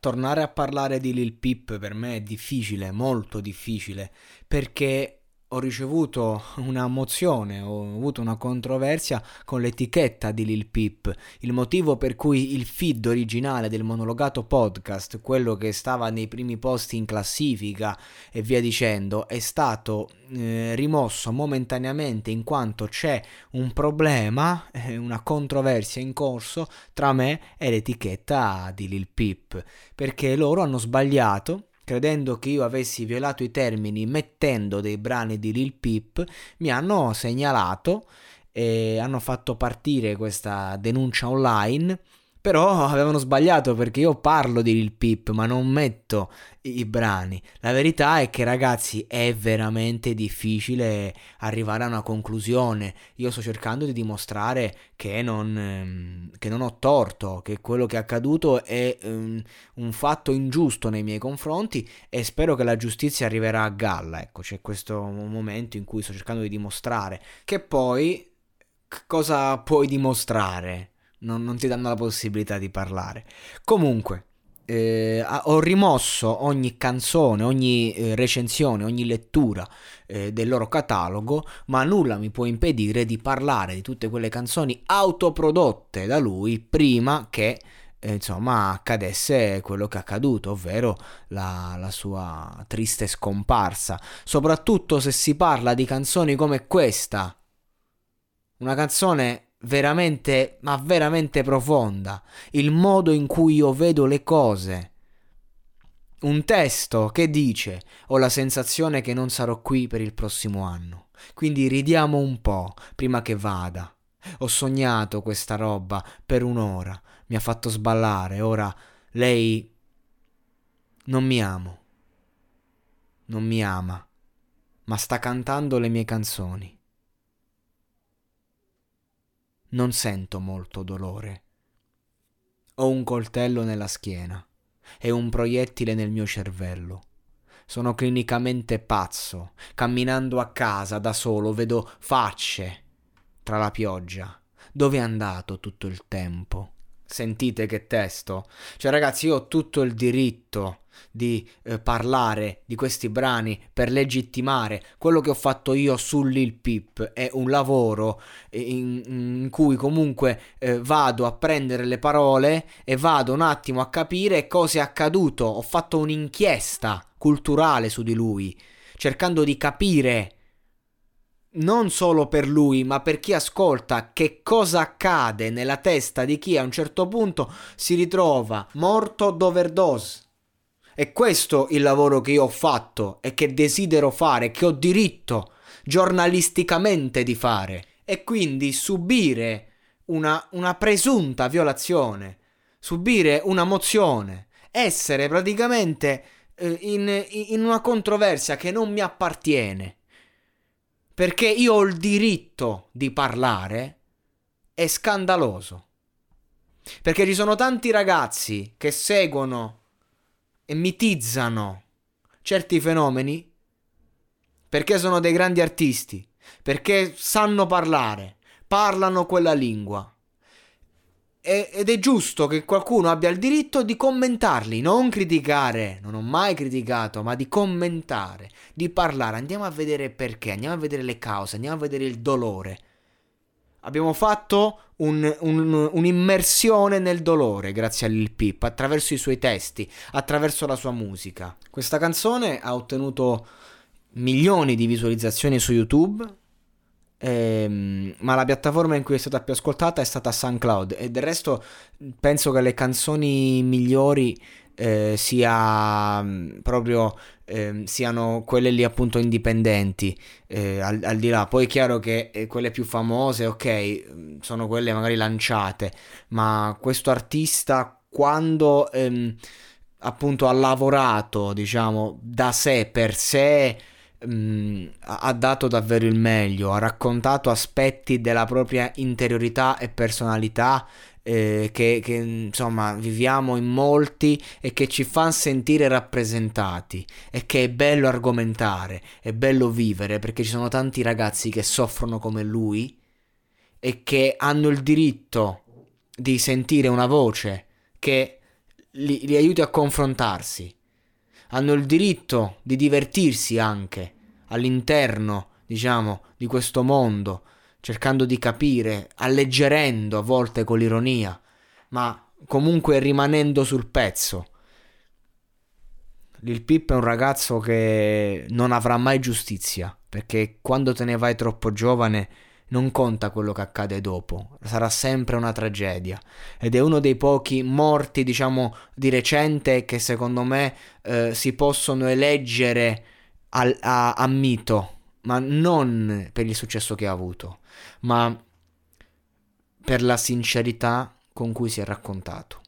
Tornare a parlare di Lil Peep per me è difficile, molto difficile, perché ho ricevuto una mozione, ho avuto una controversia con l'etichetta di Lil Peep. Il motivo per cui il feed originale del monologato podcast, quello che stava nei primi posti in classifica e via dicendo, è stato eh, rimosso momentaneamente in quanto c'è un problema, eh, una controversia in corso tra me e l'etichetta di Lil Peep, perché loro hanno sbagliato credendo che io avessi violato i termini mettendo dei brani di Lil Peep, mi hanno segnalato e hanno fatto partire questa denuncia online però avevano sbagliato perché io parlo di Lil Peep ma non metto i brani. La verità è che ragazzi è veramente difficile arrivare a una conclusione. Io sto cercando di dimostrare che non, ehm, che non ho torto, che quello che è accaduto è um, un fatto ingiusto nei miei confronti e spero che la giustizia arriverà a galla. Ecco, c'è questo momento in cui sto cercando di dimostrare che poi cosa puoi dimostrare? Non, non ti danno la possibilità di parlare. Comunque, eh, ho rimosso ogni canzone, ogni eh, recensione, ogni lettura eh, del loro catalogo, ma nulla mi può impedire di parlare di tutte quelle canzoni autoprodotte da lui prima che eh, insomma accadesse quello che è accaduto, ovvero la, la sua triste scomparsa. Soprattutto se si parla di canzoni come questa. Una canzone veramente, ma veramente profonda, il modo in cui io vedo le cose. Un testo che dice ho la sensazione che non sarò qui per il prossimo anno, quindi ridiamo un po' prima che vada. Ho sognato questa roba per un'ora, mi ha fatto sballare, ora lei non mi amo, non mi ama, ma sta cantando le mie canzoni non sento molto dolore. Ho un coltello nella schiena e un proiettile nel mio cervello. Sono clinicamente pazzo. Camminando a casa da solo vedo facce tra la pioggia. Dove è andato tutto il tempo? Sentite che testo. Cioè ragazzi, io ho tutto il diritto di eh, parlare di questi brani per legittimare quello che ho fatto io su Lil Peep. È un lavoro in, in cui comunque eh, vado a prendere le parole e vado un attimo a capire cosa è accaduto. Ho fatto un'inchiesta culturale su di lui cercando di capire non solo per lui, ma per chi ascolta che cosa accade nella testa di chi a un certo punto si ritrova morto d'overdose è questo il lavoro che io ho fatto e che desidero fare, che ho diritto giornalisticamente di fare. E quindi subire una, una presunta violazione, subire una mozione, essere praticamente eh, in, in una controversia che non mi appartiene. Perché io ho il diritto di parlare, è scandaloso. Perché ci sono tanti ragazzi che seguono e mitizzano certi fenomeni perché sono dei grandi artisti, perché sanno parlare, parlano quella lingua. E, ed è giusto che qualcuno abbia il diritto di commentarli, non criticare, non ho mai criticato, ma di commentare, di parlare. Andiamo a vedere perché, andiamo a vedere le cause, andiamo a vedere il dolore. Abbiamo fatto un, un, un'immersione nel dolore grazie a Lil Peep, attraverso i suoi testi, attraverso la sua musica. Questa canzone ha ottenuto milioni di visualizzazioni su YouTube, ehm, ma la piattaforma in cui è stata più ascoltata è stata SoundCloud e del resto penso che le canzoni migliori eh, sia mm, proprio eh, siano quelle lì appunto indipendenti eh, al, al, di là. Poi è chiaro che eh, quelle più famose ok mm, sono quelle magari lanciate ma questo artista quando ehm, appunto ha lavorato diciamo da sé per sé mm, ha dato davvero il meglio ha raccontato aspetti della propria interiorità e personalità eh, che, che, insomma viviamo in molti e che ci fa sentire rappresentati e che è bello argomentare, è bello vivere perché ci sono tanti ragazzi che soffrono come lui e che hanno il diritto di sentire una voce che li, li aiuti a confrontarsi. Hanno il diritto di divertirsi anche all'interno, diciamo, di questo mondo cercando di capire, alleggerendo a volte con l'ironia, ma comunque rimanendo sul pezzo. Lil Pip è un ragazzo che non avrà mai giustizia, perché quando te ne vai troppo giovane non conta quello che accade dopo, sarà sempre una tragedia. Ed è uno dei pochi morti, diciamo, di recente che secondo me eh, si possono eleggere a, a, a mito, ma non per il successo che ha avuto, ma per la sincerità con cui si è raccontato.